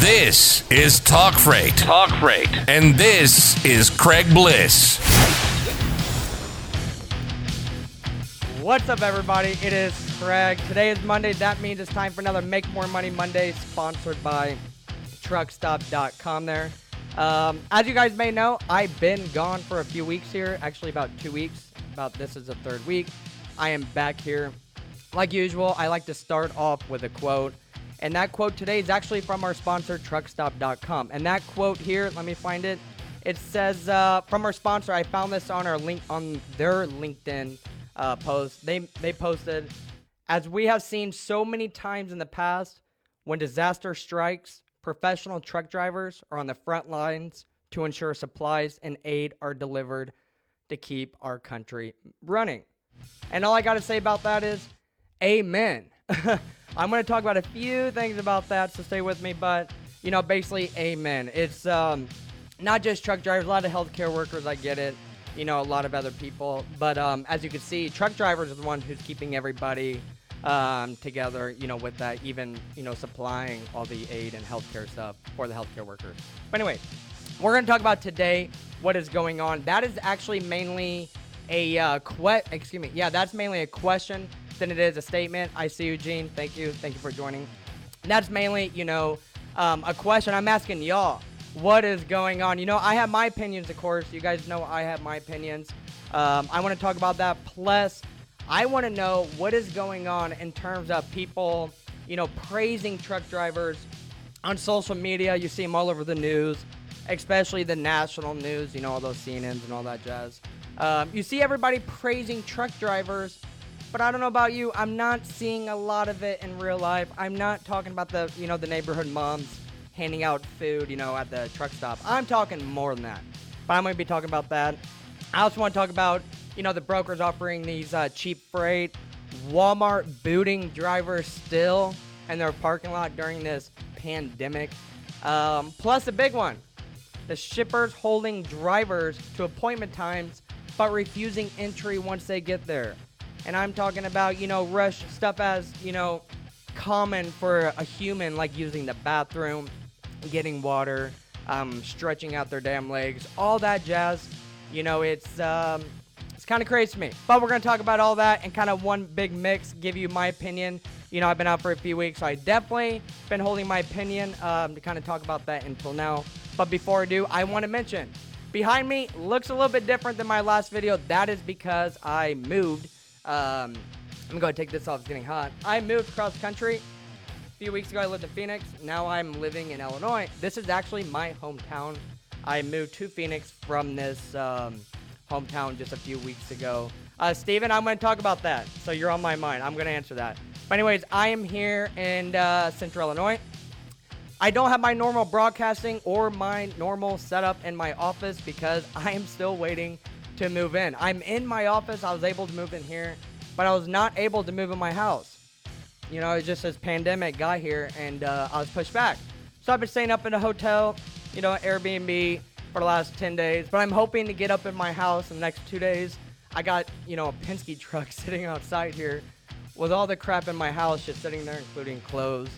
This is Talk Freight. Talk Freight. And this is Craig Bliss. What's up, everybody? It is Craig. Today is Monday. That means it's time for another Make More Money Monday, sponsored by TruckStop.com. There, um, as you guys may know, I've been gone for a few weeks here. Actually, about two weeks. About this is the third week. I am back here. Like usual, I like to start off with a quote. And that quote today is actually from our sponsor, TruckStop.com. And that quote here, let me find it. It says uh, from our sponsor. I found this on our link on their LinkedIn uh, post. They they posted, as we have seen so many times in the past, when disaster strikes, professional truck drivers are on the front lines to ensure supplies and aid are delivered to keep our country running. And all I got to say about that is, Amen. I'm going to talk about a few things about that, so stay with me. But, you know, basically, amen. It's um, not just truck drivers, a lot of healthcare workers, I get it. You know, a lot of other people. But um, as you can see, truck drivers are the one who's keeping everybody um, together, you know, with that, even, you know, supplying all the aid and healthcare stuff for the healthcare workers. But anyway, we're going to talk about today what is going on. That is actually mainly a uh, que- excuse me. Yeah, that's mainly a question than it is a statement. I see you, Gene. Thank you. Thank you for joining. That's mainly, you know, um, a question I'm asking y'all. What is going on? You know, I have my opinions, of course. You guys know I have my opinions. Um, I want to talk about that. Plus, I want to know what is going on in terms of people, you know, praising truck drivers on social media. You see them all over the news, especially the national news, you know, all those CNNs and all that jazz. Um, you see everybody praising truck drivers but I don't know about you. I'm not seeing a lot of it in real life. I'm not talking about the, you know, the neighborhood moms handing out food, you know, at the truck stop. I'm talking more than that. But I'm going to be talking about that. I also want to talk about, you know, the brokers offering these uh, cheap freight, Walmart booting drivers still in their parking lot during this pandemic. Um, plus, a big one the shippers holding drivers to appointment times but refusing entry once they get there. And I'm talking about, you know, rush stuff as, you know, common for a human, like using the bathroom, getting water, um, stretching out their damn legs, all that jazz. You know, it's um, it's kind of crazy to me. But we're gonna talk about all that and kind of one big mix, give you my opinion. You know, I've been out for a few weeks, so I definitely been holding my opinion um, to kind of talk about that until now. But before I do, I want to mention behind me looks a little bit different than my last video. That is because I moved. Um, I'm going to take this off. It's getting hot. I moved cross country. A few weeks ago, I lived in Phoenix. Now I'm living in Illinois. This is actually my hometown. I moved to Phoenix from this um, hometown just a few weeks ago. Uh, Steven, I'm going to talk about that. So you're on my mind. I'm going to answer that. But, anyways, I am here in uh, central Illinois. I don't have my normal broadcasting or my normal setup in my office because I am still waiting to move in. I'm in my office. I was able to move in here, but I was not able to move in my house. You know, it just this pandemic got here and uh, I was pushed back. So I've been staying up in a hotel, you know, Airbnb for the last 10 days, but I'm hoping to get up in my house in the next two days. I got, you know, a Penske truck sitting outside here with all the crap in my house just sitting there, including clothes.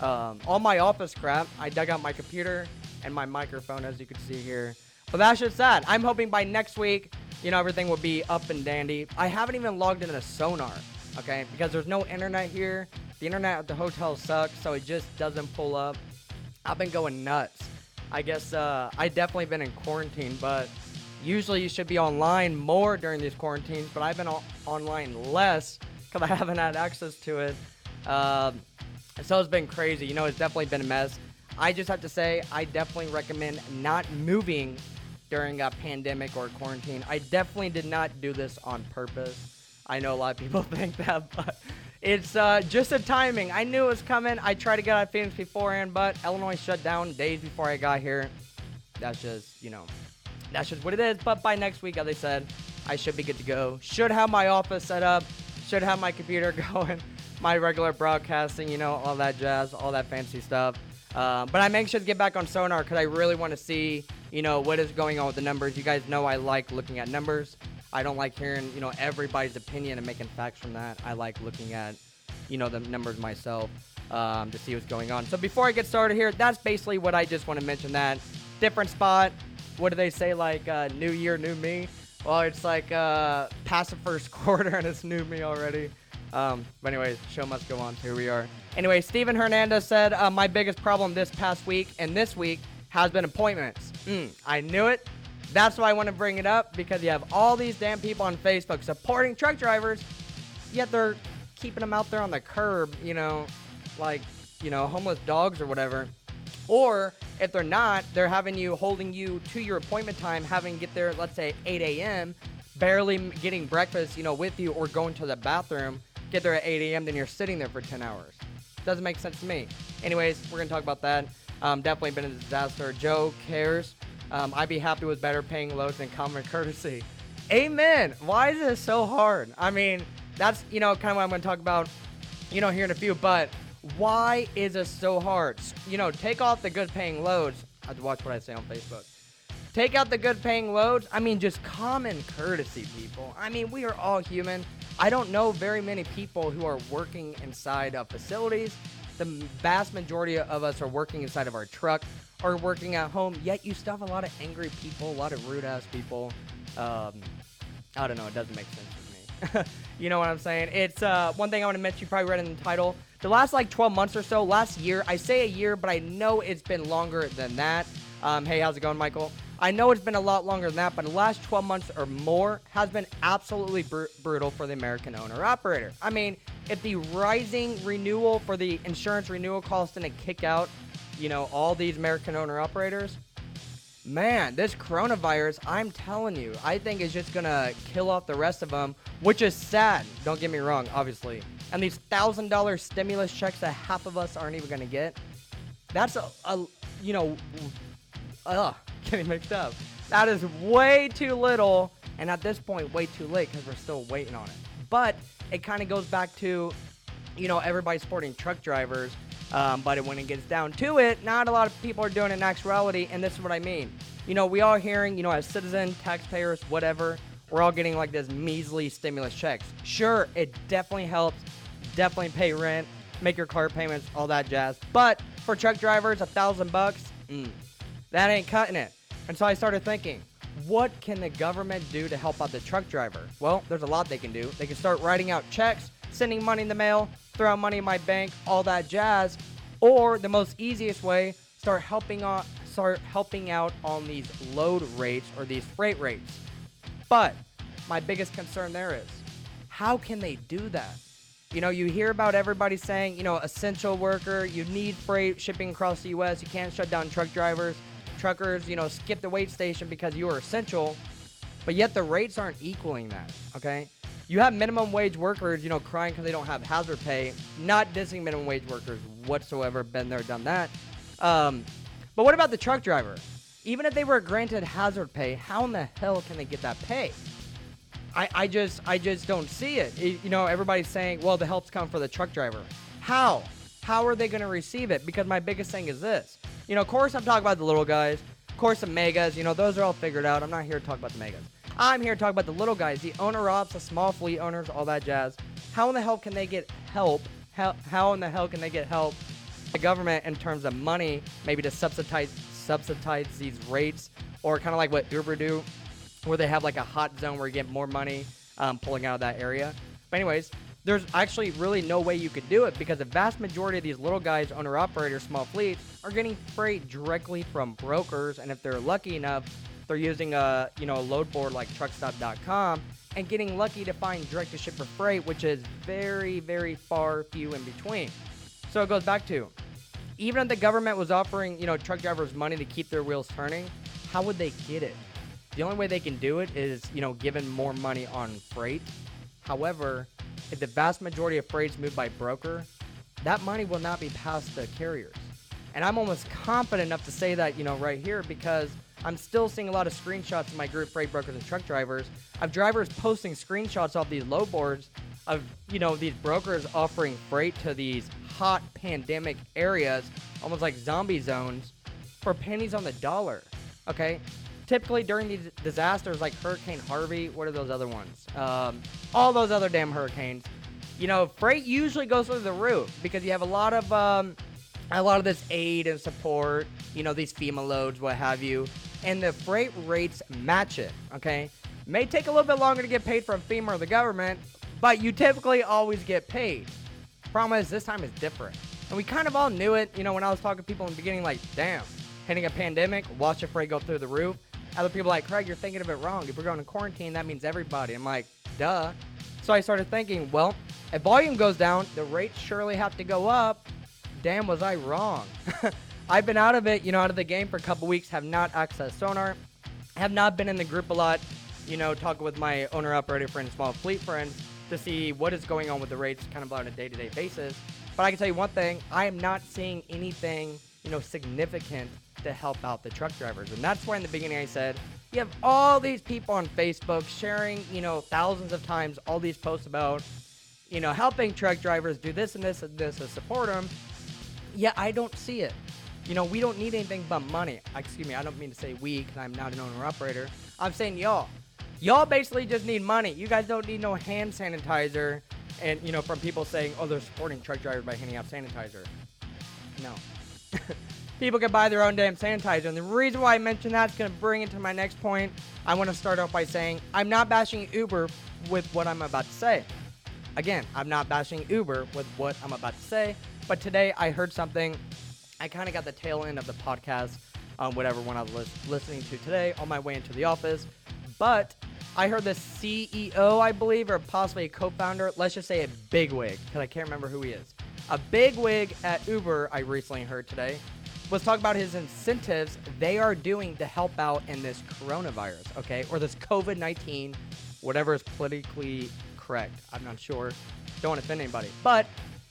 Um, all my office crap. I dug out my computer and my microphone, as you can see here. But that's just that. I'm hoping by next week you know, everything will be up and dandy. I haven't even logged into Sonar, okay, because there's no internet here. The internet at the hotel sucks, so it just doesn't pull up. I've been going nuts. I guess uh, I definitely been in quarantine, but usually you should be online more during these quarantines, but I've been o- online less because I haven't had access to it. Uh, so it's been crazy. You know, it's definitely been a mess. I just have to say, I definitely recommend not moving during a pandemic or quarantine. I definitely did not do this on purpose. I know a lot of people think that, but it's uh, just a timing. I knew it was coming. I tried to get out of Phoenix beforehand, but Illinois shut down days before I got here. That's just, you know, that's just what it is. But by next week, as I said, I should be good to go. Should have my office set up. Should have my computer going. My regular broadcasting, you know, all that jazz, all that fancy stuff. Uh, but I'm anxious to get back on Sonar because I really want to see, you know, what is going on with the numbers. You guys know I like looking at numbers. I don't like hearing, you know, everybody's opinion and making facts from that. I like looking at, you know, the numbers myself. um, to see what's going on. So before I get started here, that's basically what I just want to mention. That different spot. What do they say? Like uh, new year, new me. Well, it's like uh, past the first quarter and it's new me already. Um, but anyways, show must go on. Here we are. Anyway, Steven Hernandez said uh, my biggest problem this past week and this week has been appointments. Mm, I knew it. That's why I want to bring it up because you have all these damn people on Facebook supporting truck drivers, yet they're keeping them out there on the curb, you know, like, you know, homeless dogs or whatever. Or if they're not, they're having you holding you to your appointment time, having get there, let's say 8 a.m., barely getting breakfast, you know, with you or going to the bathroom, get there at 8 a.m., then you're sitting there for 10 hours. Doesn't make sense to me. Anyways, we're going to talk about that. Um, definitely been a disaster. Joe cares. Um, I'd be happy with better paying loads and common courtesy. Amen. Why is this so hard? I mean, that's, you know, kind of what I'm going to talk about, you know, here in a few, but why is it so hard? You know, take off the good paying loads. I have to watch what I say on Facebook. Take out the good paying loads. I mean, just common courtesy, people. I mean, we are all human. I don't know very many people who are working inside of facilities. The vast majority of us are working inside of our truck or working at home, yet you still have a lot of angry people, a lot of rude ass people. Um, I don't know, it doesn't make sense to me. you know what I'm saying? It's uh, one thing I want to mention, you probably read in the title. The last like 12 months or so, last year, I say a year, but I know it's been longer than that. Um, hey, how's it going, Michael? I know it's been a lot longer than that, but the last 12 months or more has been absolutely br- brutal for the American owner operator. I mean, if the rising renewal for the insurance renewal cost didn't kick out you know, all these American owner operators, man, this coronavirus, I'm telling you, I think is just gonna kill off the rest of them, which is sad. Don't get me wrong, obviously. And these thousand dollar stimulus checks that half of us aren't even gonna get, that's a, a you know, ugh, getting mixed up. That is way too little, and at this point, way too late because we're still waiting on it. But it kind of goes back to, you know, everybody supporting truck drivers um, but when it gets down to it, not a lot of people are doing it in actuality, and this is what I mean. You know, we are hearing, you know, as citizens, taxpayers, whatever, we're all getting like this measly stimulus checks. Sure, it definitely helps, definitely pay rent, make your car payments, all that jazz. But for truck drivers, a thousand bucks, mm, that ain't cutting it. And so I started thinking, what can the government do to help out the truck driver? Well, there's a lot they can do. They can start writing out checks, sending money in the mail, throw money in my bank, all that jazz. Or the most easiest way, start helping out start helping out on these load rates or these freight rates. But my biggest concern there is how can they do that? You know, you hear about everybody saying, you know, essential worker, you need freight shipping across the US, you can't shut down truck drivers, truckers, you know, skip the wait station because you are essential. But yet the rates aren't equaling that, okay? You have minimum wage workers, you know, crying because they don't have hazard pay. Not dissing minimum wage workers whatsoever. Been there, done that. Um, but what about the truck driver? Even if they were granted hazard pay, how in the hell can they get that pay? I, I just I just don't see it. it. You know, everybody's saying, well, the help's come for the truck driver. How? How are they going to receive it? Because my biggest thing is this. You know, of course, I'm talking about the little guys. Of course, the megas. You know, those are all figured out. I'm not here to talk about the megas. I'm here to talk about the little guys, the owner ops, the small fleet owners, all that jazz. How in the hell can they get help? How, how in the hell can they get help? The government in terms of money, maybe to subsidize subsidize these rates, or kind of like what Uber do, where they have like a hot zone where you get more money um, pulling out of that area. But anyways, there's actually really no way you could do it because the vast majority of these little guys, owner operators, small fleets, are getting freight directly from brokers, and if they're lucky enough they're using a you know a load board like truckstop.com and getting lucky to find direct to shipper freight, which is very very far few in between. So it goes back to even if the government was offering you know truck drivers money to keep their wheels turning, how would they get it? The only way they can do it is you know giving more money on freight. However, if the vast majority of freight is moved by broker, that money will not be passed to carriers. And I'm almost confident enough to say that, you know, right here because I'm still seeing a lot of screenshots in my group, freight brokers and truck drivers, of drivers posting screenshots off these load boards of, you know, these brokers offering freight to these hot pandemic areas, almost like zombie zones, for pennies on the dollar. Okay? Typically during these disasters like Hurricane Harvey, what are those other ones? Um, all those other damn hurricanes you know, freight usually goes through the roof because you have a lot of um, a lot of this aid and support, you know, these FEMA loads, what have you, and the freight rates match it. Okay, may take a little bit longer to get paid from FEMA or the government, but you typically always get paid. Problem is, this time is different, and we kind of all knew it. You know, when I was talking to people in the beginning, like, damn, hitting a pandemic, watch the freight go through the roof. Other people like, Craig, you're thinking of it wrong. If we're going to quarantine, that means everybody. I'm like, duh. So I started thinking, well, if volume goes down, the rates surely have to go up. Damn, was I wrong? I've been out of it, you know, out of the game for a couple weeks, have not accessed sonar, have not been in the group a lot, you know, talking with my owner operator friends, small fleet friends to see what is going on with the rates kind of on a day to day basis. But I can tell you one thing I am not seeing anything, you know, significant to help out the truck drivers. And that's why in the beginning I said, you have all these people on Facebook sharing, you know, thousands of times all these posts about, you know, helping truck drivers do this and this and this to support them. Yeah, I don't see it. You know, we don't need anything but money. Excuse me, I don't mean to say we because I'm not an owner operator. I'm saying y'all. Y'all basically just need money. You guys don't need no hand sanitizer. And, you know, from people saying, oh, they're supporting truck drivers by handing out sanitizer. No. people can buy their own damn sanitizer. And the reason why I mention that is going to bring into my next point. I want to start off by saying I'm not bashing Uber with what I'm about to say. Again, I'm not bashing Uber with what I'm about to say. But today I heard something. I kind of got the tail end of the podcast, um, whatever one I was lis- listening to today on my way into the office. But I heard the CEO, I believe, or possibly a co-founder. Let's just say a bigwig, because I can't remember who he is. A bigwig at Uber. I recently heard today was talk about his incentives they are doing to help out in this coronavirus, okay, or this COVID 19, whatever is politically correct. I'm not sure. Don't want to offend anybody. But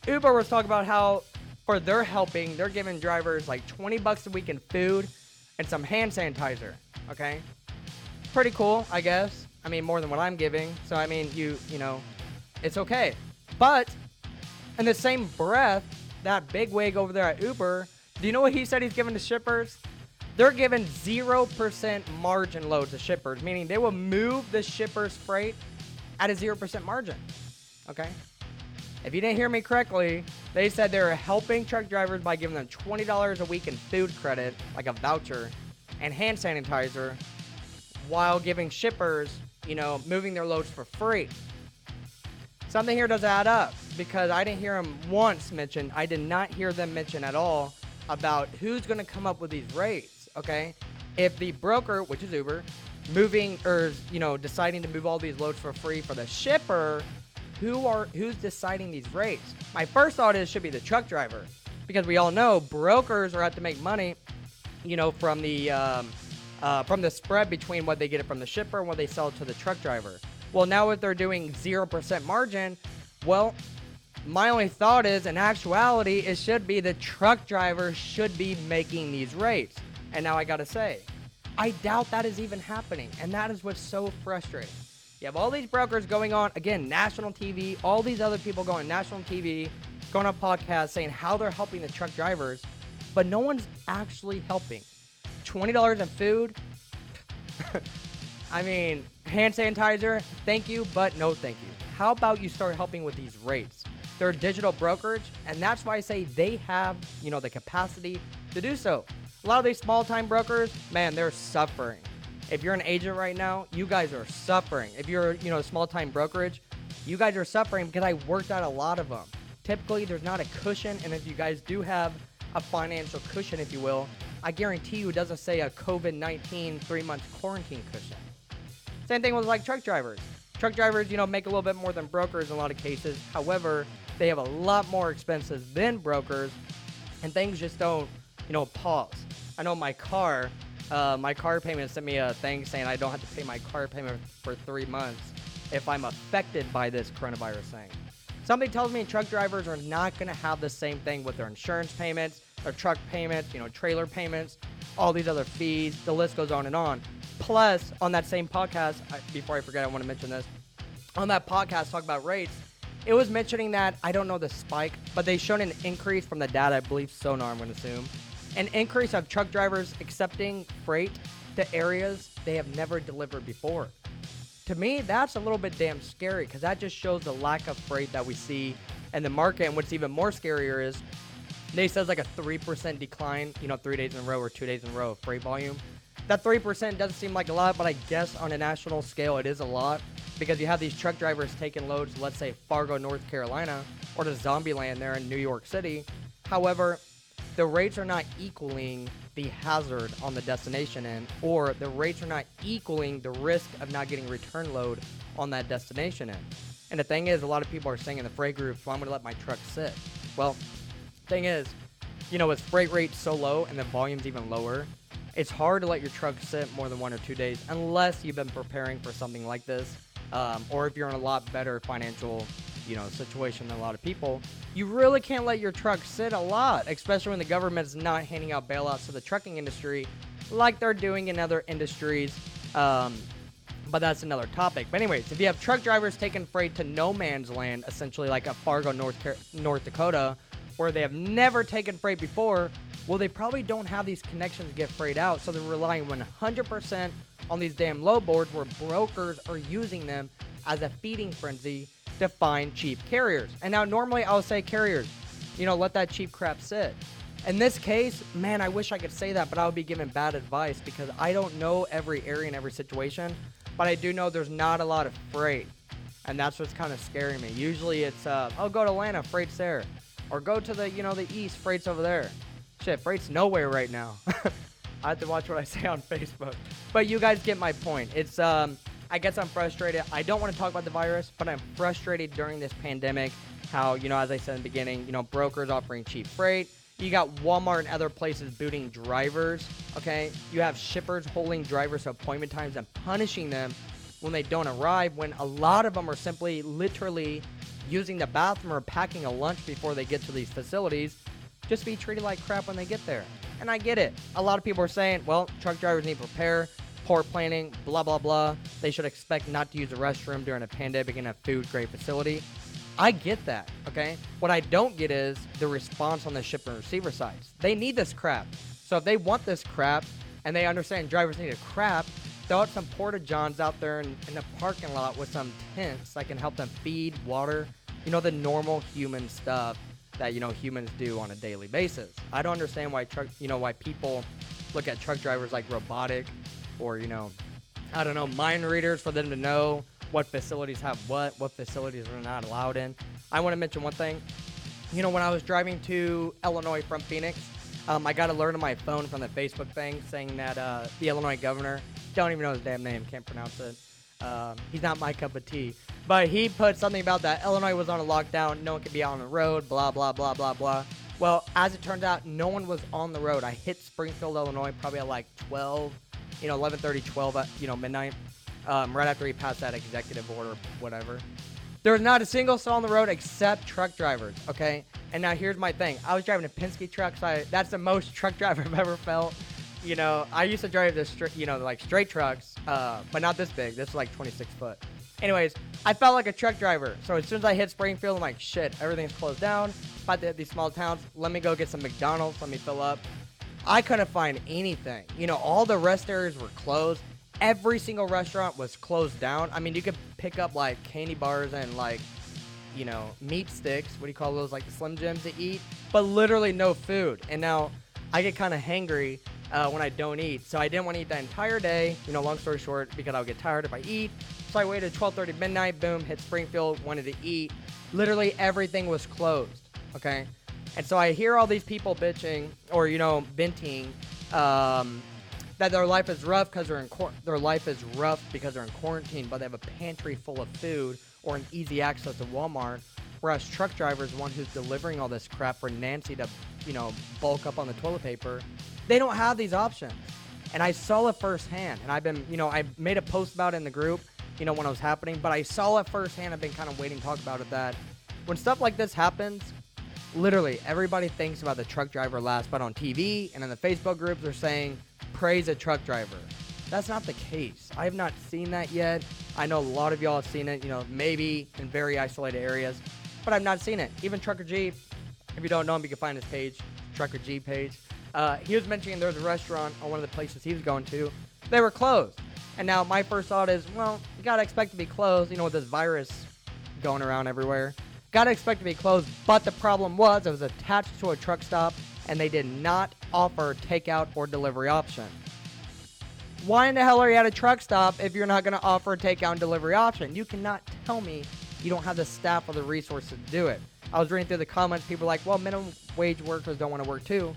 Uber was talking about how for their helping, they're giving drivers like 20 bucks a week in food and some hand sanitizer, okay? Pretty cool, I guess. I mean, more than what I'm giving. So, I mean, you, you know, it's okay. But in the same breath, that big wig over there at Uber do you know what he said he's giving to shippers? They're giving 0% margin load to shippers, meaning they will move the shipper's freight at a 0% margin. Okay? If you didn't hear me correctly, they said they're helping truck drivers by giving them $20 a week in food credit, like a voucher, and hand sanitizer, while giving shippers, you know, moving their loads for free. Something here does add up because I didn't hear them once mention, I did not hear them mention at all about who's going to come up with these rates, okay? If the broker, which is Uber, moving or you know deciding to move all these loads for free for the shipper, who are who's deciding these rates? My first thought is should be the truck driver because we all know brokers are out to make money, you know, from the um, uh, from the spread between what they get it from the shipper and what they sell to the truck driver. Well, now if they're doing zero percent margin, well, my only thought is, in actuality, it should be the truck driver should be making these rates. And now I gotta say, I doubt that is even happening. And that is what's so frustrating. You have all these brokers going on, again, national TV, all these other people going national TV, going on podcasts saying how they're helping the truck drivers, but no one's actually helping. $20 in food? I mean, hand sanitizer, thank you, but no thank you. How about you start helping with these rates? They're digital brokerage, and that's why I say they have, you know, the capacity to do so. A lot of these small time brokers, man, they're suffering. If you're an agent right now, you guys are suffering. If you're, you know, a small time brokerage, you guys are suffering because I worked out a lot of them. Typically, there's not a cushion, and if you guys do have a financial cushion, if you will, I guarantee you it doesn't say a COVID 19 three month quarantine cushion. Same thing with like truck drivers. Truck drivers, you know, make a little bit more than brokers in a lot of cases. However, they have a lot more expenses than brokers, and things just don't, you know, pause. I know my car, uh, my car payment sent me a thing saying I don't have to pay my car payment for three months if I'm affected by this coronavirus thing. Something tells me truck drivers are not going to have the same thing with their insurance payments, their truck payments, you know, trailer payments, all these other fees. The list goes on and on. Plus, on that same podcast, I, before I forget, I want to mention this. On that podcast, talk about rates it was mentioning that I don't know the spike, but they showed an increase from the data, I believe Sonar, I'm going to assume, an increase of truck drivers accepting freight to areas they have never delivered before. to me, that's a little bit damn scary because that just shows the lack of freight that we see in the market. And what's even more scarier is they says like a 3% decline, you know, three days in a row or two days in a row of freight volume. That 3% doesn't seem like a lot, but I guess on a national scale, it is a lot because you have these truck drivers taking loads, let's say Fargo, North Carolina, or to Zombieland there in New York City. However, the rates are not equaling the hazard on the destination end, or the rates are not equaling the risk of not getting return load on that destination end. And the thing is, a lot of people are saying in the freight group, well, I'm going to let my truck sit. Well, thing is, you know, with freight rates so low and the volume's even lower, it's hard to let your truck sit more than one or two days unless you've been preparing for something like this, um, or if you're in a lot better financial, you know, situation than a lot of people. You really can't let your truck sit a lot, especially when the government is not handing out bailouts to the trucking industry like they're doing in other industries. Um, but that's another topic. But anyways, if you have truck drivers taking freight to no man's land, essentially like a Fargo, North Car- North Dakota, where they have never taken freight before, well, they probably don't have these connections to get freight out, so they're relying 100% on these damn load boards where brokers are using them as a feeding frenzy to find cheap carriers. And now, normally, I'll say carriers, you know, let that cheap crap sit. In this case, man, I wish I could say that, but I would be giving bad advice because I don't know every area and every situation, but I do know there's not a lot of freight. And that's what's kind of scaring me. Usually it's, uh, oh, go to Atlanta, freight's there. Or go to the, you know, the east, freight's over there. Shit, freight's nowhere right now. I have to watch what I say on Facebook. But you guys get my point. It's, um, I guess I'm frustrated. I don't want to talk about the virus, but I'm frustrated during this pandemic. How, you know, as I said in the beginning, you know, brokers offering cheap freight you got Walmart and other places booting drivers. Okay, you have shippers holding drivers appointment times and punishing them when they don't arrive. When a lot of them are simply, literally, using the bathroom or packing a lunch before they get to these facilities, just be treated like crap when they get there. And I get it. A lot of people are saying, well, truck drivers need to prepare, poor planning, blah blah blah. They should expect not to use the restroom during a pandemic in a food grade facility. I get that, okay? What I don't get is the response on the shipper and receiver sides. They need this crap. So if they want this crap and they understand drivers need a crap, throw out some porta johns out there in, in the parking lot with some tents that can help them feed, water, you know, the normal human stuff that, you know, humans do on a daily basis. I don't understand why truck, you know, why people look at truck drivers like robotic or, you know, I don't know, mind readers for them to know what facilities have what, what facilities are not allowed in. I want to mention one thing. You know, when I was driving to Illinois from Phoenix, um, I got a alert on my phone from the Facebook thing saying that uh, the Illinois governor, don't even know his damn name, can't pronounce it. Um, he's not my cup of tea. But he put something about that Illinois was on a lockdown, no one could be out on the road, blah, blah, blah, blah, blah. Well, as it turned out, no one was on the road. I hit Springfield, Illinois, probably at like 12, you know, 11:30, 12, you know, midnight um, right after he passed that executive order, whatever. There was not a single soul on the road except truck drivers, okay? And now here's my thing. I was driving a Penske truck, so I, that's the most truck driver I've ever felt. You know, I used to drive this, straight, you know, like straight trucks, uh, but not this big. This is like 26 foot. Anyways, I felt like a truck driver. So as soon as I hit Springfield, I'm like, shit, everything's closed down. About to hit these small towns. Let me go get some McDonald's. Let me fill up. I couldn't find anything. You know, all the rest areas were closed every single restaurant was closed down. I mean, you could pick up like candy bars and like, you know, meat sticks. What do you call those? Like the Slim Jims to eat, but literally no food. And now I get kind of hangry uh, when I don't eat. So I didn't want to eat that entire day. You know, long story short, because I'll get tired if I eat. So I waited 12:30 midnight. Boom, hit Springfield. Wanted to eat. Literally everything was closed. Okay. And so I hear all these people bitching or you know venting um, that their life is rough because they're in their life is rough because they're in quarantine, but they have a pantry full of food or an easy access to Walmart. Whereas truck drivers, one who's delivering all this crap for Nancy to, you know, bulk up on the toilet paper, they don't have these options. And I saw it firsthand. And I've been, you know, I made a post about it in the group, you know, when it was happening, but I saw it firsthand. I've been kind of waiting to talk about it that when stuff like this happens, literally everybody thinks about the truck driver last, but on TV and in the Facebook groups, they're saying, praise a truck driver. That's not the case. I have not seen that yet. I know a lot of y'all have seen it, you know, maybe in very isolated areas, but I've not seen it. Even Trucker G, if you don't know him, you can find his page, Trucker G page. Uh, he was mentioning there was a restaurant on one of the places he was going to. They were closed. And now my first thought is, well, you gotta expect to be closed, you know, with this virus going around everywhere. Gotta expect to be closed, but the problem was it was attached to a truck stop and they did not offer takeout or delivery option. Why in the hell are you at a truck stop if you're not gonna offer a takeout and delivery option? You cannot tell me you don't have the staff or the resources to do it. I was reading through the comments, people like, well, minimum wage workers don't want to work too.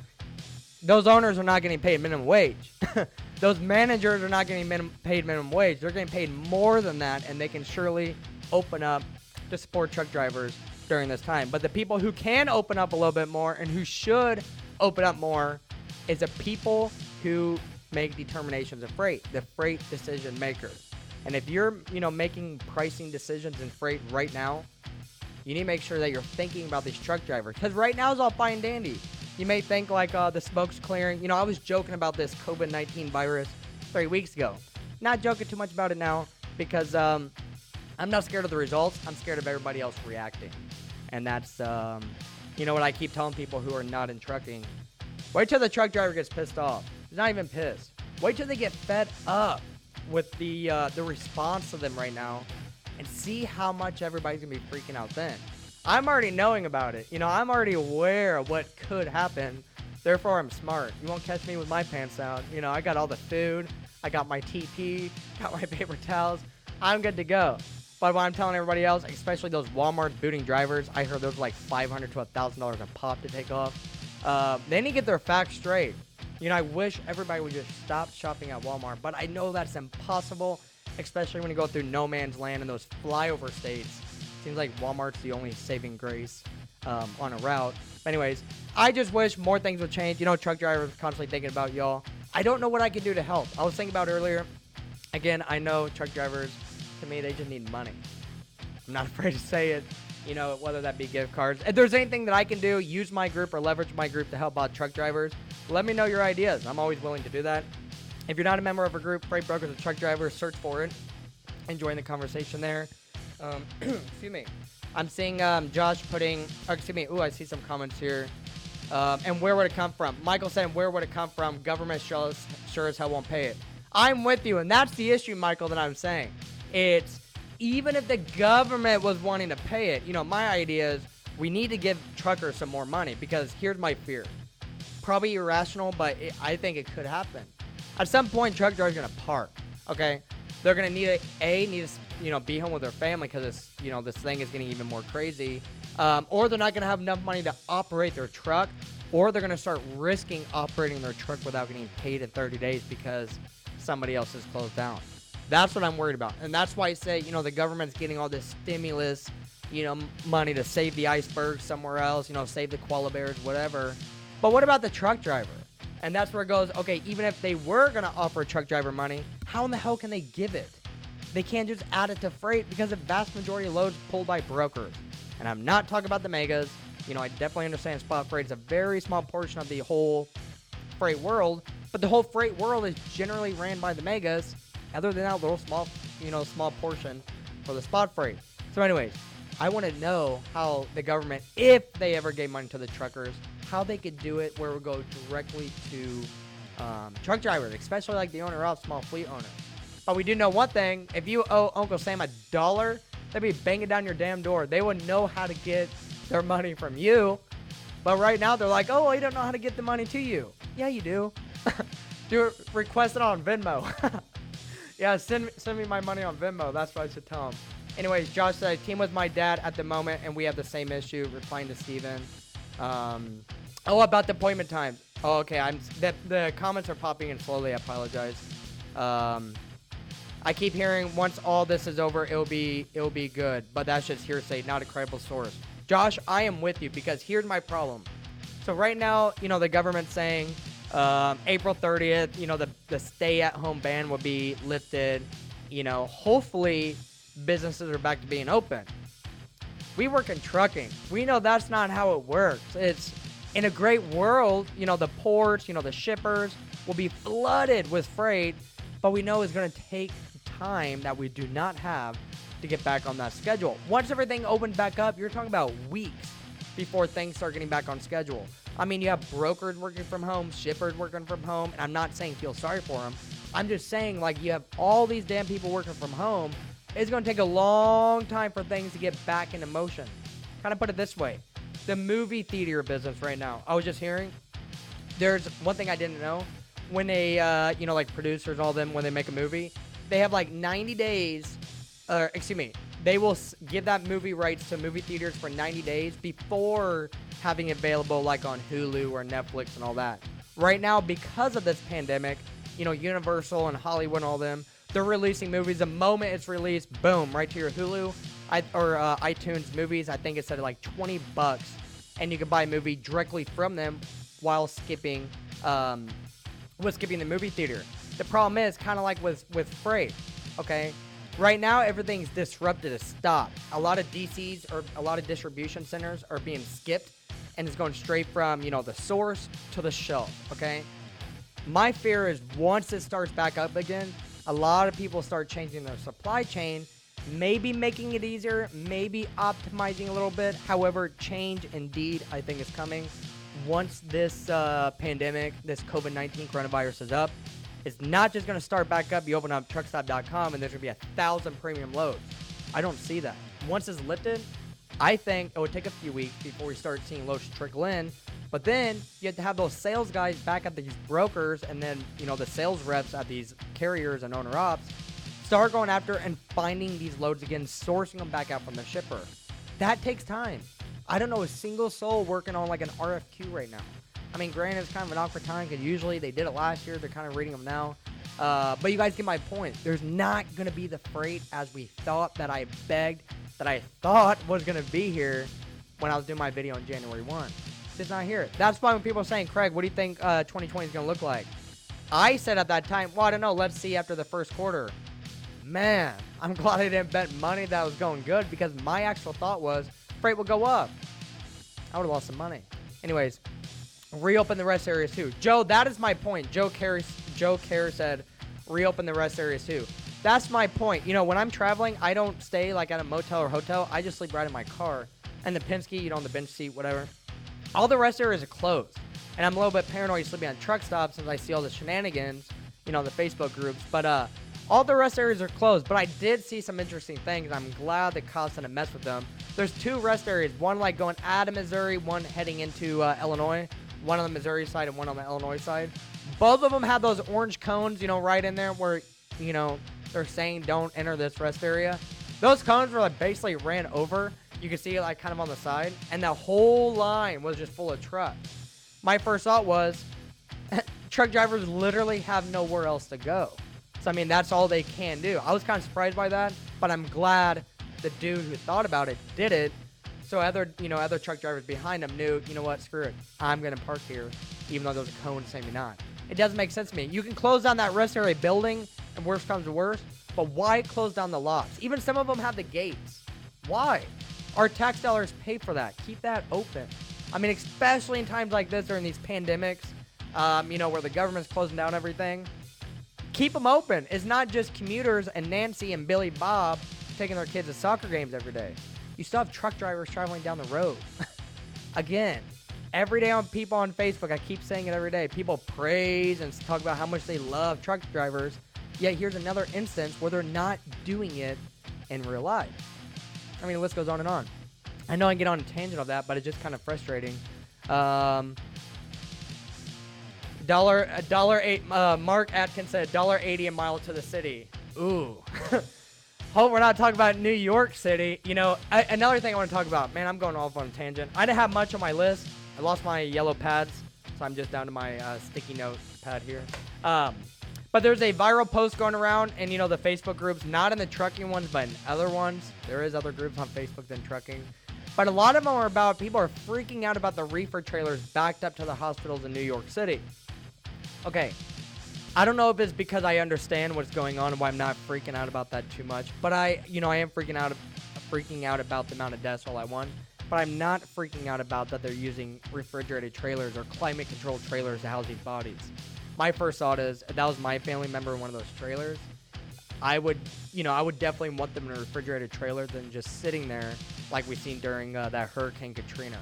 Those owners are not getting paid minimum wage. Those managers are not getting minim- paid minimum wage. They're getting paid more than that, and they can surely open up to support truck drivers during this time. But the people who can open up a little bit more and who should open up more is the people who make determinations of freight, the freight decision makers. And if you're, you know, making pricing decisions in freight right now, you need to make sure that you're thinking about these truck drivers. Because right now is all fine and dandy. You may think like uh, the smoke's clearing. You know, I was joking about this COVID 19 virus three weeks ago. Not joking too much about it now because um, I'm not scared of the results. I'm scared of everybody else reacting. And that's, um, you know, what I keep telling people who are not in trucking. Wait till the truck driver gets pissed off. He's not even pissed. Wait till they get fed up with the uh, the response to them right now, and see how much everybody's gonna be freaking out then. I'm already knowing about it. You know, I'm already aware of what could happen. Therefore, I'm smart. You won't catch me with my pants down. You know, I got all the food. I got my TP. Got my paper towels. I'm good to go. But what I'm telling everybody else, especially those Walmart booting drivers, I heard those like 500 to $1,000 a pop to take off. Uh, they need to get their facts straight. You know, I wish everybody would just stop shopping at Walmart, but I know that's impossible, especially when you go through no man's land in those flyover states. Seems like Walmart's the only saving grace um, on a route. Anyways, I just wish more things would change. You know, truck drivers constantly thinking about y'all. I don't know what I can do to help. I was thinking about earlier. Again, I know truck drivers, to me, they just need money. I'm not afraid to say it. You know, whether that be gift cards. If there's anything that I can do, use my group or leverage my group to help out truck drivers, let me know your ideas. I'm always willing to do that. If you're not a member of a group, Freight Brokers and Truck Drivers, search for it and join the conversation there. Um, excuse me. I'm seeing um, Josh putting, or excuse me, ooh, I see some comments here. Um, and where would it come from? Michael saying, where would it come from? Government sure as, sure as hell won't pay it. I'm with you, and that's the issue, Michael, that I'm saying. It's even if the government was wanting to pay it, you know, my idea is we need to give truckers some more money because here's my fear. Probably irrational, but it, I think it could happen. At some point, truck drivers are gonna park. Okay, they're gonna need a, a need to you know be home with their family because it's you know this thing is getting even more crazy. Um, or they're not gonna have enough money to operate their truck, or they're gonna start risking operating their truck without getting paid in 30 days because somebody else has closed down. That's what I'm worried about, and that's why I say you know the government's getting all this stimulus, you know, money to save the iceberg somewhere else, you know, save the koala bears, whatever. But what about the truck driver? And that's where it goes, okay, even if they were going to offer a truck driver money, how in the hell can they give it? They can't just add it to freight because the vast majority of loads pulled by brokers. And I'm not talking about the megas. You know, I definitely understand spot freight is a very small portion of the whole freight world, but the whole freight world is generally ran by the megas, other than that little small, you know, small portion for the spot freight. So, anyways, I want to know how the government, if they ever gave money to the truckers, how they could do it where it would go directly to um, truck drivers, especially like the owner of small fleet owners. But we do know one thing: if you owe Uncle Sam a dollar, they'd be banging down your damn door. They would know how to get their money from you. But right now they're like, oh, I don't know how to get the money to you. Yeah, you do. do it, request it on Venmo. yeah, send send me my money on Venmo. That's what I should tell them. Anyways, Josh said, team with my dad at the moment, and we have the same issue. Replying to Steven. Um, oh, about the appointment times. Oh, okay. I'm the the comments are popping in slowly. I apologize. Um, I keep hearing once all this is over, it'll be it'll be good, but that's just hearsay, not a credible source. Josh, I am with you because here's my problem. So right now, you know, the government's saying um, April 30th, you know, the the stay-at-home ban will be lifted. You know, hopefully businesses are back to being open. We work in trucking. We know that's not how it works. It's in a great world, you know, the ports, you know, the shippers will be flooded with freight, but we know it's going to take time that we do not have to get back on that schedule. Once everything opens back up, you're talking about weeks before things start getting back on schedule. I mean, you have brokers working from home, shippers working from home, and I'm not saying feel sorry for them. I'm just saying, like, you have all these damn people working from home. It's going to take a long time for things to get back into motion. Kind of put it this way the movie theater business right now. I was just hearing there's one thing I didn't know. When they, uh, you know, like producers, all them, when they make a movie, they have like 90 days, or excuse me, they will give that movie rights to movie theaters for 90 days before having it available like on Hulu or Netflix and all that. Right now, because of this pandemic, you know, Universal and Hollywood and all them, they're releasing movies the moment it's released, boom, right to your Hulu I, or uh, iTunes movies. I think it's at like 20 bucks, and you can buy a movie directly from them while skipping, um, with skipping the movie theater. The problem is kind of like with with freight. Okay, right now everything's disrupted, to stop. A lot of DCs or a lot of distribution centers are being skipped, and it's going straight from you know the source to the shelf. Okay, my fear is once it starts back up again, a lot of people start changing their supply chain, maybe making it easier, maybe optimizing a little bit. However, change indeed, I think, is coming. Once this uh, pandemic, this COVID 19 coronavirus is up, it's not just going to start back up. You open up truckstop.com and there's going to be a thousand premium loads. I don't see that. Once it's lifted, I think it would take a few weeks before we start seeing loads trickle in. But then you have to have those sales guys back at these brokers and then, you know, the sales reps at these carriers and owner ops start going after and finding these loads again, sourcing them back out from the shipper. That takes time. I don't know a single soul working on like an RFQ right now. I mean, granted, it's kind of an awkward time because usually they did it last year. They're kind of reading them now. Uh, but you guys get my point. There's not going to be the freight as we thought that I begged, that I thought was going to be here when I was doing my video on January 1. It's not here. That's why when people are saying, Craig, what do you think uh, 2020 is going to look like? I said at that time, well, I don't know. Let's see after the first quarter. Man, I'm glad I didn't bet money that was going good because my actual thought was freight will go up. I would have lost some money. Anyways, reopen the rest areas too. Joe, that is my point. Joe Carey, Joe Kerr said, reopen the rest areas too. That's my point. You know, when I'm traveling, I don't stay like at a motel or hotel. I just sleep right in my car. And the Penske, you know, on the bench seat, whatever. All the rest areas are closed. And I'm a little bit paranoid sleeping on truck stops since I see all the shenanigans, you know, the Facebook groups. But uh, all the rest areas are closed. But I did see some interesting things. I'm glad the cops didn't mess with them. There's two rest areas. One like going out of Missouri, one heading into uh, Illinois. One on the Missouri side and one on the Illinois side. Both of them have those orange cones, you know, right in there where, you know, they're saying don't enter this rest area. Those cones were like basically ran over. You can see like kind of on the side, and the whole line was just full of trucks. My first thought was, truck drivers literally have nowhere else to go. So I mean, that's all they can do. I was kind of surprised by that, but I'm glad the dude who thought about it did it. So other, you know, other truck drivers behind him knew, you know what, screw it, I'm gonna park here, even though there's a cone saying me not. It doesn't make sense to me. You can close down that rest area building, and worst comes to worst, but why close down the lots? Even some of them have the gates. Why? Our tax dollars pay for that. Keep that open. I mean, especially in times like this during these pandemics, um, you know, where the government's closing down everything. Keep them open. It's not just commuters and Nancy and Billy Bob taking their kids to soccer games every day. You still have truck drivers traveling down the road. Again, every day on people on Facebook, I keep saying it every day. People praise and talk about how much they love truck drivers. Yet here's another instance where they're not doing it in real life. I mean, the list goes on and on. I know I get on a tangent of that, but it's just kind of frustrating. Um, dollar, a dollar eight. Uh, Mark Atkins said dollar eighty a mile to the city. Ooh. Hope we're not talking about New York City. You know, I, another thing I want to talk about. Man, I'm going off on a tangent. I didn't have much on my list. I lost my yellow pads, so I'm just down to my uh, sticky note pad here. Um, but there's a viral post going around, and you know the Facebook groups, not in the trucking ones, but in other ones. There is other groups on Facebook than trucking. But a lot of them are about people are freaking out about the reefer trailers backed up to the hospitals in New York City. Okay, I don't know if it's because I understand what's going on and why I'm not freaking out about that too much. But I, you know, I am freaking out, freaking out about the amount of deaths all I want. But I'm not freaking out about that they're using refrigerated trailers or climate controlled trailers to house these bodies. My first thought is that was my family member in one of those trailers. I would, you know, I would definitely want them in a refrigerated trailer than just sitting there like we seen during uh, that Hurricane Katrina,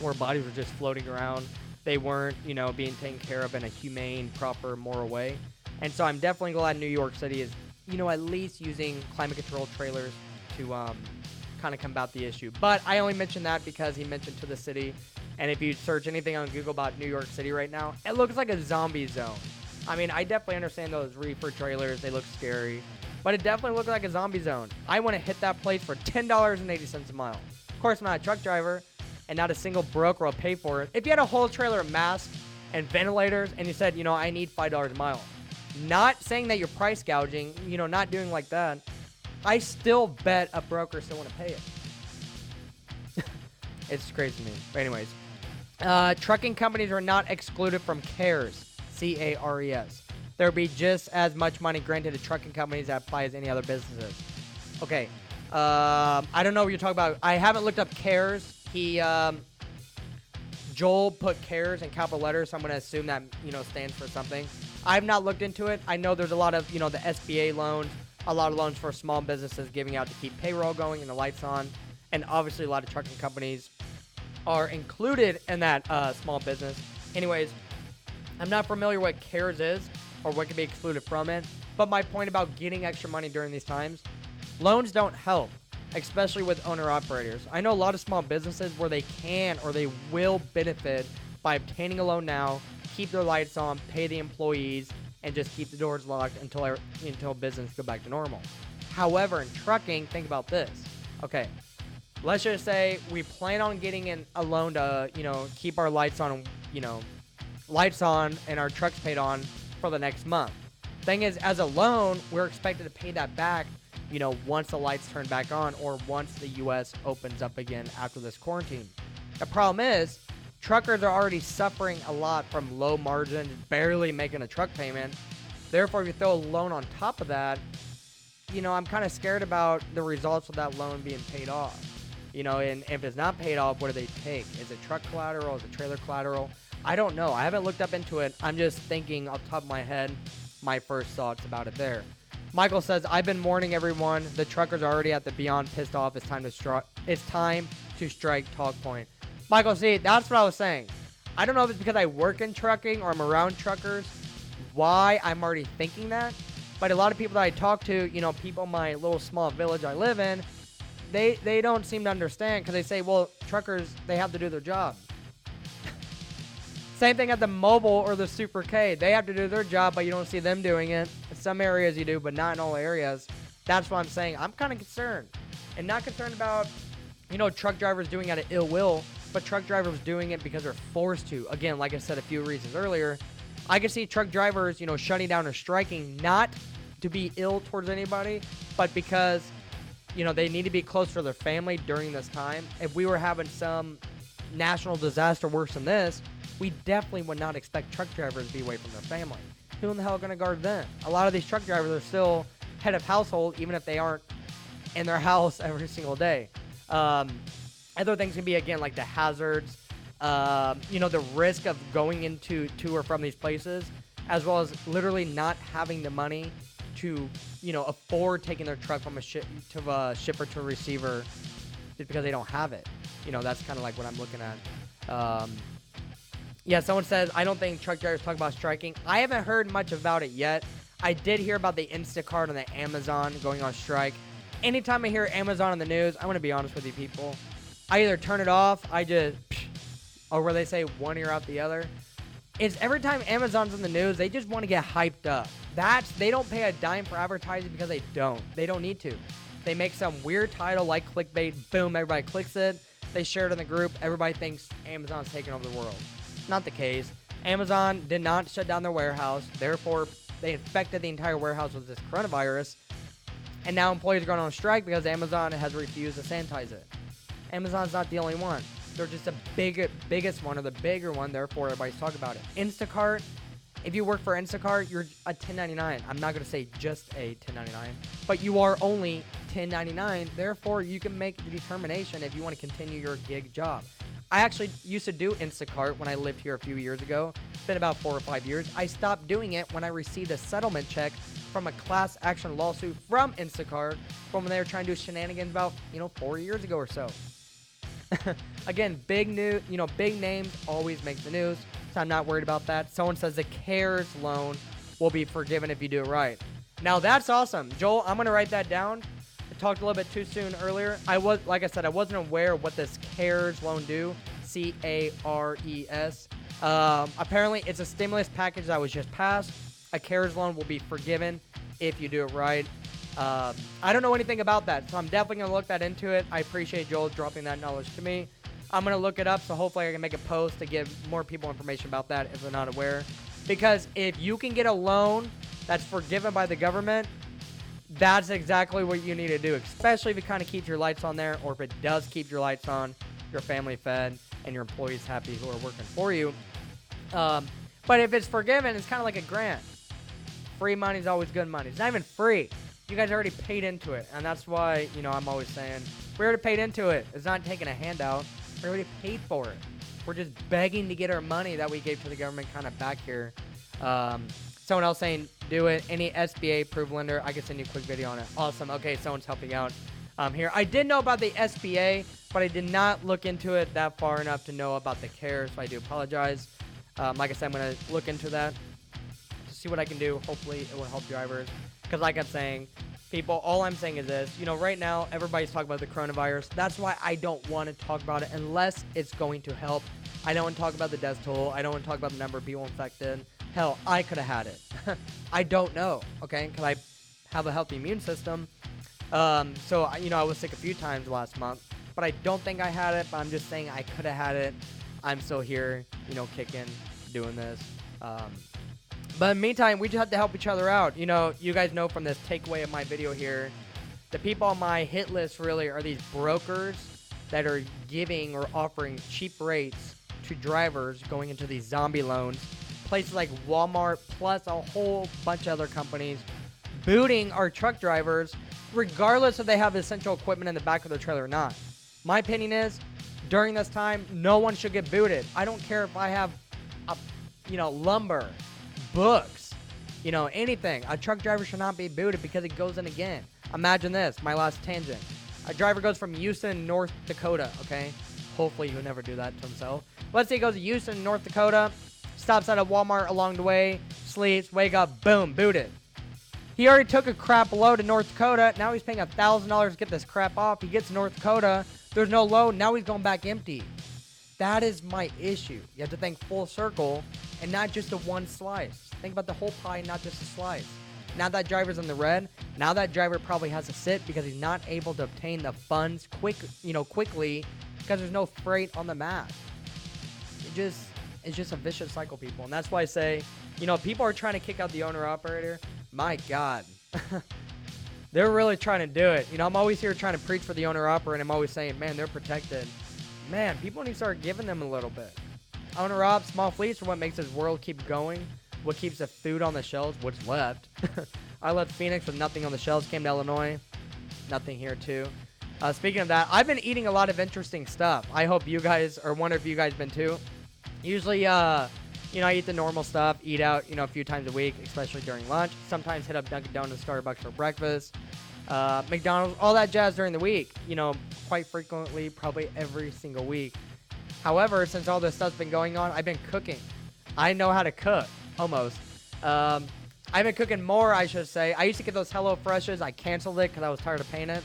where bodies were just floating around. They weren't, you know, being taken care of in a humane, proper, moral way. And so I'm definitely glad New York City is, you know, at least using climate control trailers to um, kind of combat the issue. But I only mentioned that because he mentioned to the city. And if you search anything on Google about New York City right now, it looks like a zombie zone. I mean, I definitely understand those reefer trailers, they look scary. But it definitely looked like a zombie zone. I want to hit that place for $10.80 a mile. Of course, I'm not a truck driver, and not a single broker will pay for it. If you had a whole trailer of masks and ventilators, and you said, you know, I need $5 a mile, not saying that you're price gouging, you know, not doing like that, I still bet a broker still want to pay it. it's crazy to me. But anyways, uh, trucking companies are not excluded from CARES, C A R E S. There will be just as much money granted to trucking companies that apply as any other businesses. Okay. Um, I don't know what you're talking about. I haven't looked up CARES. He, um, Joel put CARES in capital letters, so I'm to assume that, you know, stands for something. I've not looked into it. I know there's a lot of, you know, the SBA loans, a lot of loans for small businesses giving out to keep payroll going and the lights on. And obviously, a lot of trucking companies are included in that uh, small business. Anyways, I'm not familiar what CARES is or what can be excluded from it. But my point about getting extra money during these times, loans don't help, especially with owner operators. I know a lot of small businesses where they can or they will benefit by obtaining a loan now, keep their lights on, pay the employees, and just keep the doors locked until until business go back to normal. However, in trucking, think about this. Okay, let's just say we plan on getting in a loan to you know keep our lights on, you know, lights on and our trucks paid on for the next month. Thing is, as a loan, we're expected to pay that back, you know, once the lights turn back on or once the U.S. opens up again after this quarantine. The problem is, truckers are already suffering a lot from low margins, barely making a truck payment. Therefore, if you throw a loan on top of that, you know, I'm kind of scared about the results of that loan being paid off. You know, and if it's not paid off, what do they take? Is it truck collateral? Is it trailer collateral? I don't know. I haven't looked up into it. I'm just thinking off top of my head my first thoughts about it there. Michael says, I've been warning everyone. The truckers are already at the beyond pissed off. It's time to strike. It's time to strike talk point. Michael, see, that's what I was saying. I don't know if it's because I work in trucking or I'm around truckers, why I'm already thinking that. But a lot of people that I talk to, you know, people in my little small village I live in, they they don't seem to understand because they say, well, truckers they have to do their job. Same thing at the mobile or the Super K. They have to do their job, but you don't see them doing it. In some areas you do, but not in all areas. That's what I'm saying. I'm kind of concerned. And not concerned about, you know, truck drivers doing it out of ill will, but truck drivers doing it because they're forced to. Again, like I said a few reasons earlier, I can see truck drivers, you know, shutting down or striking not to be ill towards anybody, but because, you know, they need to be close to their family during this time. If we were having some national disaster worse than this, we definitely would not expect truck drivers to be away from their family. Who in the hell are going to guard them? A lot of these truck drivers are still head of household, even if they aren't in their house every single day. Um, other things can be again like the hazards, um, you know, the risk of going into to or from these places, as well as literally not having the money to, you know, afford taking their truck from a ship to a shipper to a receiver, just because they don't have it. You know, that's kind of like what I'm looking at. Um, yeah, someone says, I don't think truck drivers talk about striking. I haven't heard much about it yet. I did hear about the Instacart and the Amazon going on strike. Anytime I hear Amazon on the news, I want to be honest with you people. I either turn it off, I just, or where they say one ear out the other. It's every time Amazon's in the news, they just want to get hyped up. That's they don't pay a dime for advertising because they don't. They don't need to. They make some weird title like clickbait, boom, everybody clicks it. They share it in the group. Everybody thinks Amazon's taking over the world. Not the case. Amazon did not shut down their warehouse. Therefore, they infected the entire warehouse with this coronavirus. And now employees are going on strike because Amazon has refused to sanitize it. Amazon's not the only one. They're just the big, biggest one or the bigger one. Therefore, everybody's talking about it. Instacart. If you work for Instacart, you're a 1099. I'm not going to say just a 1099, but you are only 1099. Therefore, you can make the determination if you want to continue your gig job. I actually used to do Instacart when I lived here a few years ago. It's been about four or five years. I stopped doing it when I received a settlement check from a class action lawsuit from Instacart from when they were trying to do shenanigans about, you know, four years ago or so. Again, big new, you know, big names always make the news, so I'm not worried about that. Someone says the CARES loan will be forgiven if you do it right. Now that's awesome, Joel. I'm gonna write that down. Talked a little bit too soon earlier. I was, like I said, I wasn't aware what this CARES loan do. C A R E S. Um, apparently, it's a stimulus package that was just passed. A CARES loan will be forgiven if you do it right. Um, I don't know anything about that, so I'm definitely gonna look that into it. I appreciate Joel dropping that knowledge to me. I'm gonna look it up, so hopefully I can make a post to give more people information about that if they're not aware. Because if you can get a loan that's forgiven by the government, that's exactly what you need to do, especially if it kind of keeps your lights on there, or if it does keep your lights on, your family fed, and your employees happy who are working for you. Um, but if it's forgiven, it's kind of like a grant. Free money is always good money. It's not even free. You guys already paid into it, and that's why you know I'm always saying we already paid into it. It's not taking a handout. We already paid for it. We're just begging to get our money that we gave to the government kind of back here. Um, someone else saying do it. Any SBA approved lender, I can send you a quick video on it. Awesome. Okay, someone's helping out um, here. I did know about the SBA, but I did not look into it that far enough to know about the CARE, so I do apologize. Um, like I said, I'm going to look into that to see what I can do. Hopefully, it will help drivers. Because, like I'm saying, people, all I'm saying is this you know, right now, everybody's talking about the coronavirus. That's why I don't want to talk about it unless it's going to help. I don't want to talk about the death toll. I don't want to talk about the number of people infected. Hell, I could have had it. I don't know, okay? Because I have a healthy immune system. Um, so, you know, I was sick a few times last month, but I don't think I had it. But I'm just saying I could have had it. I'm still here, you know, kicking, doing this. Um, but in the meantime, we just have to help each other out. You know, you guys know from this takeaway of my video here, the people on my hit list really are these brokers that are giving or offering cheap rates to drivers going into these zombie loans. Places like Walmart, plus a whole bunch of other companies, booting our truck drivers, regardless if they have essential equipment in the back of their trailer or not. My opinion is, during this time, no one should get booted. I don't care if I have, a, you know, lumber, books, you know, anything. A truck driver should not be booted because it goes in again. Imagine this, my last tangent. A driver goes from Houston, North Dakota, okay? Hopefully he'll never do that to himself. Let's say he goes to Houston, North Dakota, stops at a Walmart along the way, sleeps, wake up, boom, booted. He already took a crap load to North Dakota. Now he's paying a thousand dollars to get this crap off. He gets North Dakota. There's no load. Now he's going back empty. That is my issue. You have to think full circle and not just the one slice. Think about the whole pie, not just a slice. Now that driver's in the red, now that driver probably has to sit because he's not able to obtain the funds quick, you know, quickly because there's no freight on the map. It just it's just a vicious cycle, people, and that's why I say, you know, people are trying to kick out the owner operator. My God, they're really trying to do it. You know, I'm always here trying to preach for the owner operator, and I'm always saying, man, they're protected. Man, people need to start giving them a little bit. Owner op, small fleets are what makes this world keep going. What keeps the food on the shelves? What's left? I left Phoenix with nothing on the shelves. Came to Illinois, nothing here too. Uh, speaking of that, I've been eating a lot of interesting stuff. I hope you guys, or one of you guys, been too. Usually, uh, you know, I eat the normal stuff, eat out, you know, a few times a week, especially during lunch. Sometimes hit up Dunkin' Donuts, Starbucks for breakfast, uh, McDonald's, all that jazz during the week. You know, quite frequently, probably every single week. However, since all this stuff's been going on, I've been cooking. I know how to cook, almost. Um, I've been cooking more, I should say. I used to get those Hello Freshes. I canceled it because I was tired of paying it.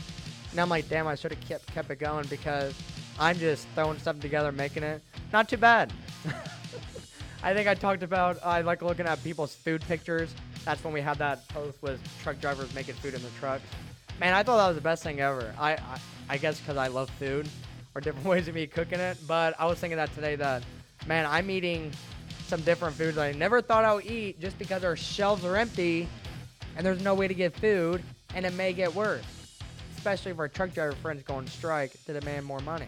Now I'm like, damn, I should have kept, kept it going because I'm just throwing stuff together, making it. Not too bad. I think I talked about I like looking at people's food pictures. That's when we had that post with truck drivers making food in the trucks. Man, I thought that was the best thing ever. I I, I guess because I love food or different ways of me cooking it. But I was thinking that today that man, I'm eating some different foods I never thought I would eat just because our shelves are empty and there's no way to get food and it may get worse. Especially if our truck driver friends go on strike to demand more money.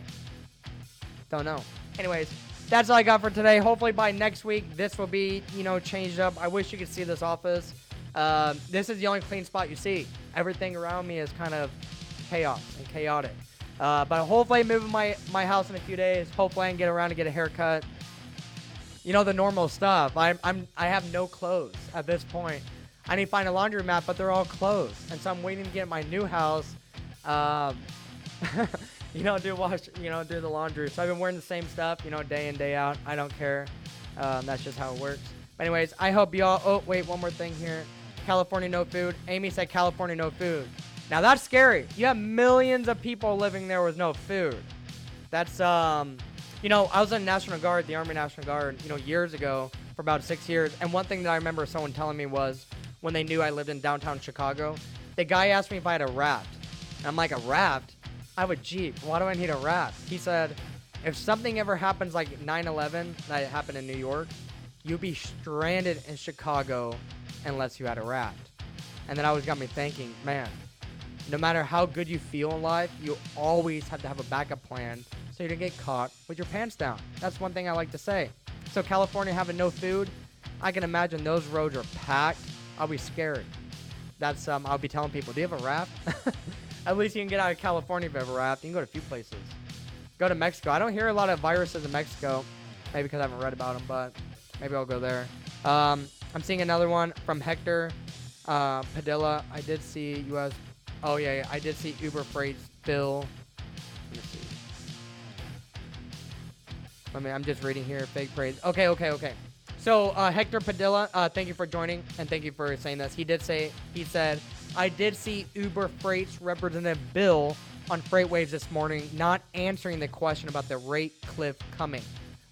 Don't know. Anyways, that's all I got for today. Hopefully by next week, this will be, you know, changed up. I wish you could see this office. Um, this is the only clean spot you see. Everything around me is kind of chaos and chaotic. Uh, but hopefully, moving my, my house in a few days. Hopefully, I can get around to get a haircut. You know the normal stuff. I'm, I'm I have no clothes at this point. I need to find a laundry mat, but they're all closed, and so I'm waiting to get my new house. Um, you know, do wash, you know, do the laundry. So I've been wearing the same stuff, you know, day in day out. I don't care. Um, that's just how it works. But anyways, I hope y'all. Oh wait, one more thing here. California no food. Amy said California no food. Now that's scary. You have millions of people living there with no food. That's um, you know, I was in National Guard, the Army National Guard, you know, years ago for about six years. And one thing that I remember someone telling me was when they knew I lived in downtown Chicago, the guy asked me if I had a raft. I'm like, a raft? I have a Jeep. Why do I need a raft? He said, if something ever happens like 9/11 that happened in New York, you'd be stranded in Chicago unless you had a raft. And then always got me thinking, man, no matter how good you feel in life, you always have to have a backup plan so you don't get caught with your pants down. That's one thing I like to say. So California having no food, I can imagine those roads are packed. I'll be scared. That's um, I'll be telling people, do you have a raft? At least you can get out of California if a raft. You can go to a few places. Go to Mexico. I don't hear a lot of viruses in Mexico. Maybe because I haven't read about them, but maybe I'll go there. Um, I'm seeing another one from Hector uh, Padilla. I did see U.S. Oh yeah, yeah, I did see Uber Freight's bill. Let me see. Let me. I'm just reading here. Fake praise. Okay, okay, okay. So uh, Hector Padilla, uh, thank you for joining and thank you for saying this. He did say he said I did see Uber Freight's representative Bill on FreightWaves this morning, not answering the question about the rate cliff coming.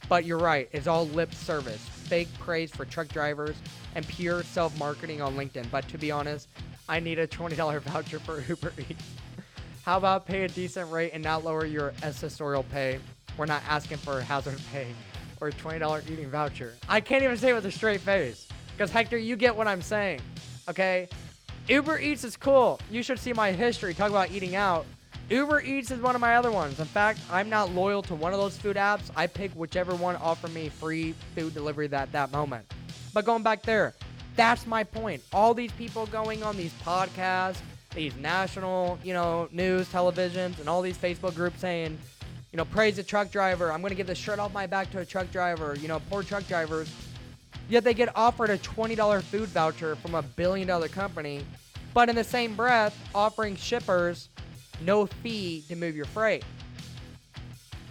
But you're right, it's all lip service, fake praise for truck drivers, and pure self marketing on LinkedIn. But to be honest, I need a $20 voucher for Uber Eats. How about pay a decent rate and not lower your accessorial pay? We're not asking for hazard pay or a $20 eating voucher. I can't even say it with a straight face. Because, Hector, you get what I'm saying. Okay? Uber Eats is cool. You should see my history. Talk about eating out. Uber Eats is one of my other ones. In fact, I'm not loyal to one of those food apps. I pick whichever one offer me free food delivery that that moment. But going back there, that's my point. All these people going on these podcasts, these national, you know, news, televisions, and all these Facebook groups saying, you know, praise a truck driver. I'm going to give the shirt off my back to a truck driver. You know, poor truck drivers. Yet they get offered a $20 food voucher from a billion dollar company, but in the same breath, offering shippers no fee to move your freight.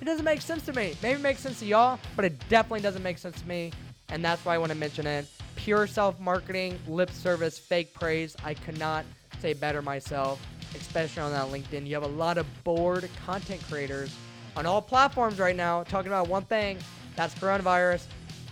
It doesn't make sense to me. Maybe it makes sense to y'all, but it definitely doesn't make sense to me. And that's why I want to mention it. Pure self marketing, lip service, fake praise. I cannot say better myself, especially on that LinkedIn. You have a lot of bored content creators on all platforms right now talking about one thing that's coronavirus.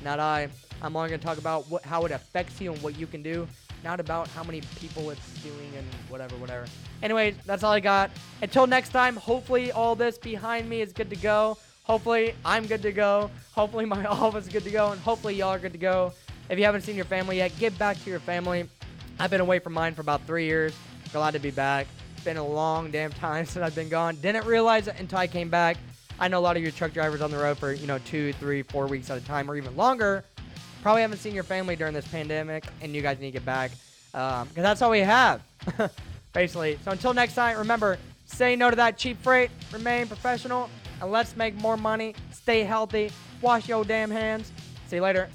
Not I. I'm only going to talk about what, how it affects you and what you can do, not about how many people it's doing and whatever, whatever. Anyways, that's all I got. Until next time, hopefully all this behind me is good to go. Hopefully I'm good to go. Hopefully my office is good to go, and hopefully y'all are good to go. If you haven't seen your family yet, give back to your family. I've been away from mine for about three years. Glad to be back. It's been a long damn time since I've been gone. Didn't realize it until I came back. I know a lot of your truck drivers on the road for you know two, three, four weeks at a time, or even longer. Probably haven't seen your family during this pandemic, and you guys need to get back because um, that's all we have, basically. So until next time, remember, say no to that cheap freight, remain professional, and let's make more money. Stay healthy. Wash your damn hands. See you later.